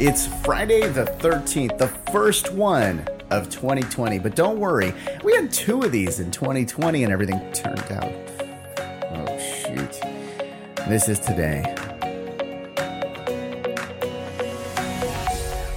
It's Friday the 13th, the first one of 2020. But don't worry, we had two of these in 2020 and everything turned out. Oh, shoot. This is today.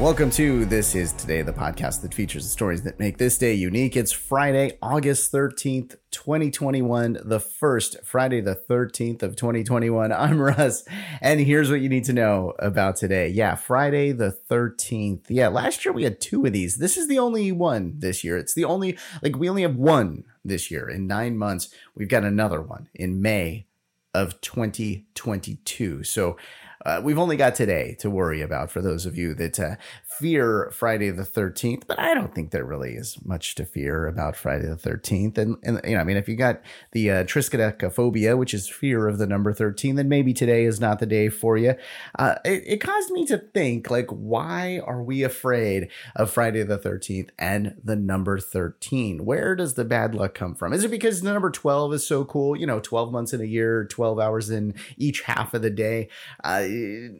Welcome to This Is Today, the podcast that features the stories that make this day unique. It's Friday, August 13th, 2021, the first Friday, the 13th of 2021. I'm Russ, and here's what you need to know about today. Yeah, Friday, the 13th. Yeah, last year we had two of these. This is the only one this year. It's the only, like, we only have one this year. In nine months, we've got another one in May of 2022. So, uh, we've only got today to worry about for those of you that uh, fear Friday the 13th, but I don't think there really is much to fear about Friday the 13th. And, and you know, I mean, if you got the uh, triskaidekaphobia, which is fear of the number 13, then maybe today is not the day for you. Uh, it, it caused me to think, like, why are we afraid of Friday the 13th and the number 13? Where does the bad luck come from? Is it because the number 12 is so cool? You know, 12 months in a year, 12 hours in each half of the day. Uh,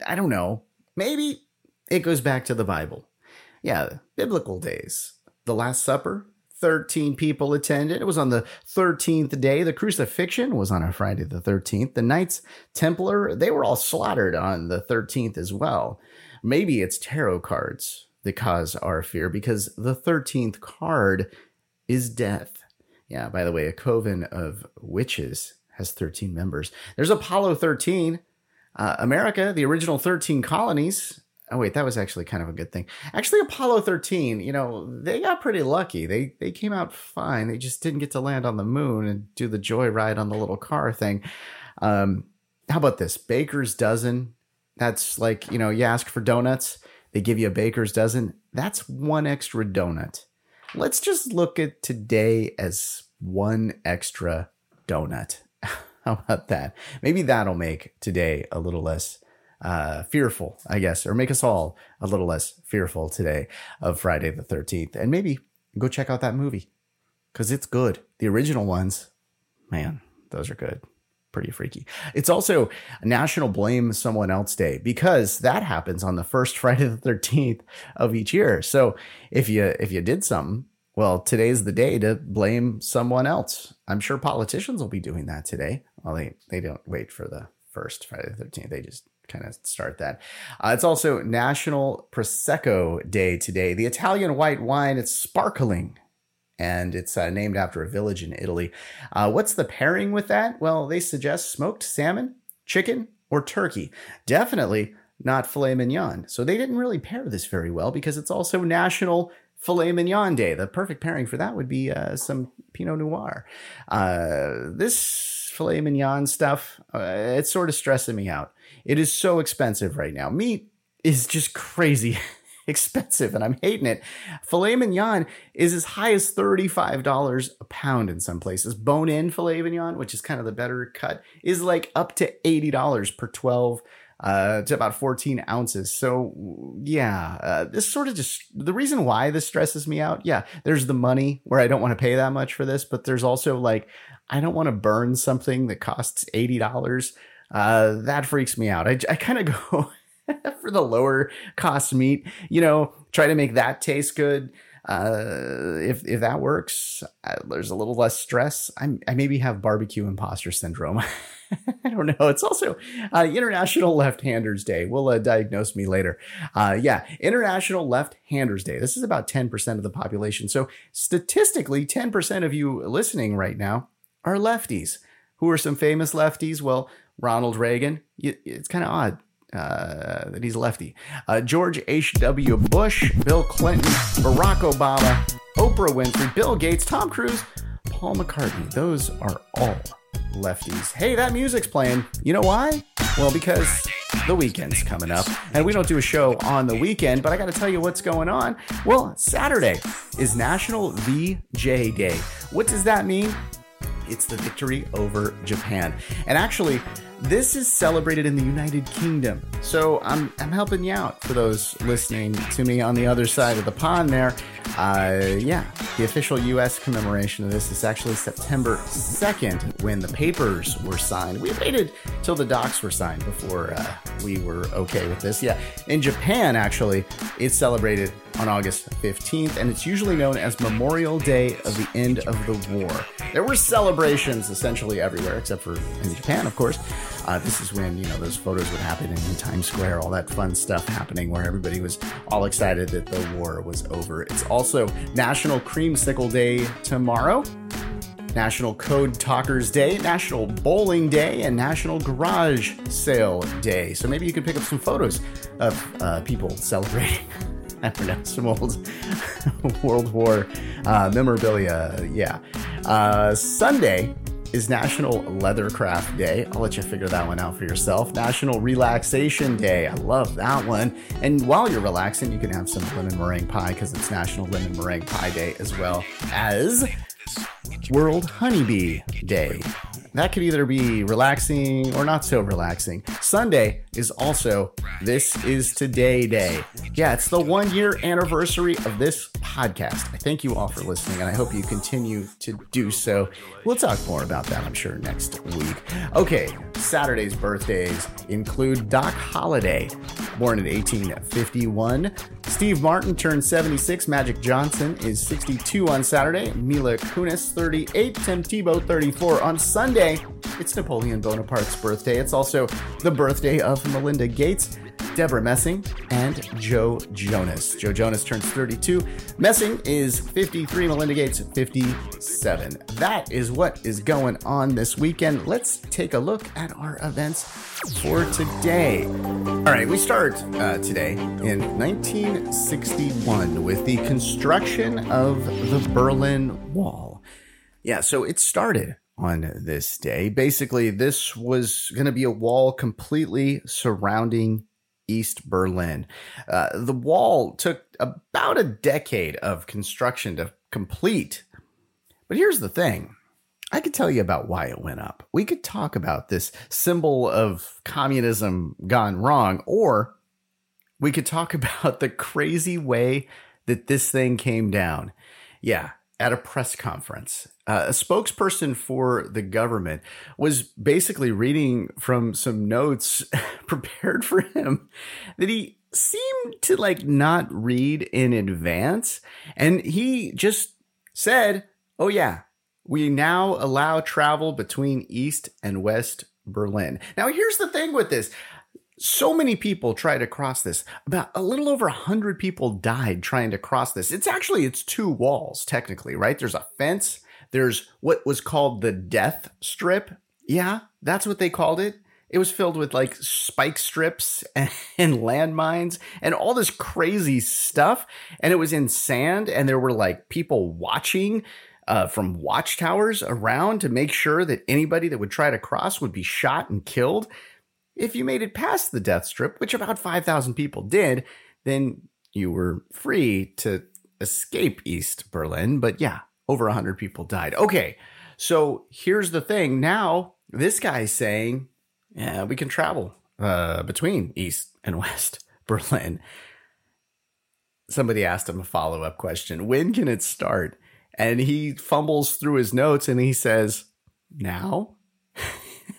I don't know. Maybe it goes back to the Bible. Yeah, biblical days. The Last Supper, 13 people attended. It was on the 13th day. The crucifixion was on a Friday the 13th. The Knights Templar, they were all slaughtered on the 13th as well. Maybe it's tarot cards that cause our fear because the 13th card is death. Yeah, by the way, a coven of witches has 13 members. There's Apollo 13. Uh, America, the original 13 colonies. Oh wait, that was actually kind of a good thing. Actually, Apollo 13, you know, they got pretty lucky. They they came out fine. They just didn't get to land on the moon and do the joyride on the little car thing. Um, how about this? Baker's dozen. That's like, you know, you ask for donuts, they give you a baker's dozen. That's one extra donut. Let's just look at today as one extra donut. How about that? Maybe that'll make today a little less uh, fearful, I guess, or make us all a little less fearful today of Friday the 13th. And maybe go check out that movie because it's good. The original ones, man, those are good. Pretty freaky. It's also National Blame Someone Else Day because that happens on the first Friday the 13th of each year. So if you if you did something well, today's the day to blame someone else. I'm sure politicians will be doing that today. Well, they, they don't wait for the first Friday the 13th. They just kind of start that. Uh, it's also National Prosecco Day today. The Italian white wine, it's sparkling and it's uh, named after a village in Italy. Uh, what's the pairing with that? Well, they suggest smoked salmon, chicken, or turkey. Definitely not filet mignon. So they didn't really pair this very well because it's also National filet mignon day. The perfect pairing for that would be uh, some Pinot Noir. Uh, this filet mignon stuff, uh, it's sort of stressing me out. It is so expensive right now. Meat is just crazy expensive and I'm hating it. Filet mignon is as high as $35 a pound in some places. Bone in filet mignon, which is kind of the better cut, is like up to $80 per 12 uh, to about 14 ounces. So, yeah, uh, this sort of just the reason why this stresses me out. Yeah, there's the money where I don't want to pay that much for this, but there's also like, I don't want to burn something that costs $80. Uh, that freaks me out. I, I kind of go for the lower cost meat, you know, try to make that taste good. Uh, if if that works, uh, there's a little less stress. I'm, I maybe have barbecue imposter syndrome. I don't know. It's also uh, International Left Handers Day. Will uh, diagnose me later. Uh, yeah, International Left Handers Day. This is about 10% of the population. So statistically, 10% of you listening right now are lefties. Who are some famous lefties? Well, Ronald Reagan. It's kind of odd uh, that he's lefty. Uh, George H.W. Bush, Bill Clinton, Barack Obama, Oprah Winfrey, Bill Gates, Tom Cruise, Paul McCartney. Those are all lefties. Hey, that music's playing. You know why? Well, because the weekend's coming up, and we don't do a show on the weekend, but I got to tell you what's going on. Well, Saturday is National VJ Day. What does that mean? It's the victory over Japan. And actually, this is celebrated in the United Kingdom. So I'm, I'm helping you out for those listening to me on the other side of the pond there. Uh, yeah, the official U.S. commemoration of this is actually September 2nd when the papers were signed. We waited till the docs were signed before uh, we were okay with this. Yeah, in Japan, actually, it's celebrated on August 15th, and it's usually known as Memorial Day of the End of the War. There were celebrations essentially everywhere, except for in Japan, of course. Uh, this is when you know those photos would happen in, Times Square, all that fun stuff happening, where everybody was all excited that the war was over. It's also National Creamsicle Day tomorrow. National Code Talkers Day, National Bowling Day, and National Garage Sale Day. So maybe you could pick up some photos of uh, people celebrating. I don't know, some old World War uh, memorabilia. Yeah. Uh, Sunday is National Leathercraft Day. I'll let you figure that one out for yourself. National Relaxation Day. I love that one. And while you're relaxing, you can have some lemon meringue pie because it's National Lemon Meringue Pie Day as well as World Honeybee Day. That could either be relaxing or not so relaxing. Sunday is also This Is Today Day. Yeah, it's the one year anniversary of this podcast. I thank you all for listening, and I hope you continue to do so. We'll talk more about that, I'm sure, next week. Okay, Saturday's birthdays include Doc Holliday, born in 1851. Steve Martin turned 76. Magic Johnson is 62 on Saturday. Mila Kunis, 38. Tim Tebow, 34 on Sunday. It's Napoleon Bonaparte's birthday. It's also the birthday of Melinda Gates. Debra Messing, and Joe Jonas. Joe Jonas turns 32. Messing is 53. Melinda Gates, 57. That is what is going on this weekend. Let's take a look at our events for today. All right, we start uh, today in 1961 with the construction of the Berlin Wall. Yeah, so it started on this day. Basically, this was going to be a wall completely surrounding East Berlin. Uh, the wall took about a decade of construction to complete. But here's the thing I could tell you about why it went up. We could talk about this symbol of communism gone wrong, or we could talk about the crazy way that this thing came down. Yeah, at a press conference. Uh, a spokesperson for the government was basically reading from some notes prepared for him that he seemed to like not read in advance. And he just said, Oh, yeah, we now allow travel between East and West Berlin. Now, here's the thing with this so many people try to cross this. About a little over 100 people died trying to cross this. It's actually it's two walls technically, right? There's a fence, there's what was called the death strip. Yeah, that's what they called it. It was filled with like spike strips and, and landmines and all this crazy stuff and it was in sand and there were like people watching uh, from watchtowers around to make sure that anybody that would try to cross would be shot and killed. If you made it past the death strip, which about 5,000 people did, then you were free to escape East Berlin. But yeah, over 100 people died. Okay, so here's the thing. Now, this guy's saying, yeah, we can travel uh, between East and West Berlin. Somebody asked him a follow up question When can it start? And he fumbles through his notes and he says, Now?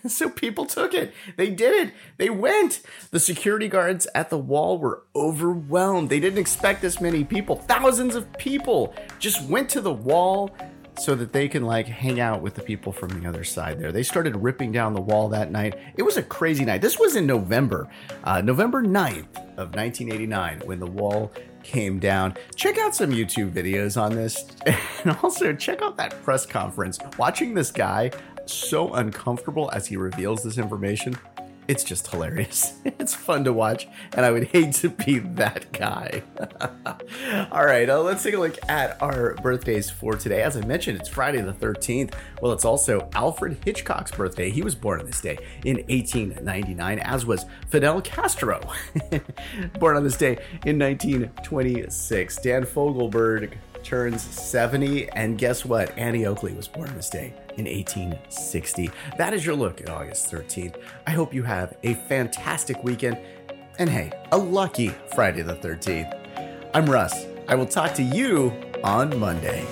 so people took it. They did it. They went. The security guards at the wall were overwhelmed. They didn't expect this many people. Thousands of people just went to the wall so that they can like hang out with the people from the other side there. They started ripping down the wall that night. It was a crazy night. This was in November, uh, November 9th of 1989 when the wall came down. Check out some YouTube videos on this and also check out that press conference. Watching this guy so uncomfortable as he reveals this information. It's just hilarious. It's fun to watch, and I would hate to be that guy. All right, uh, let's take a look at our birthdays for today. As I mentioned, it's Friday the 13th. Well, it's also Alfred Hitchcock's birthday. He was born on this day in 1899, as was Fidel Castro, born on this day in 1926. Dan Fogelberg turns 70. And guess what? Annie Oakley was born this day in 1860. That is your look at August 13th. I hope you have a fantastic weekend. And hey, a lucky Friday the 13th. I'm Russ. I will talk to you on Monday.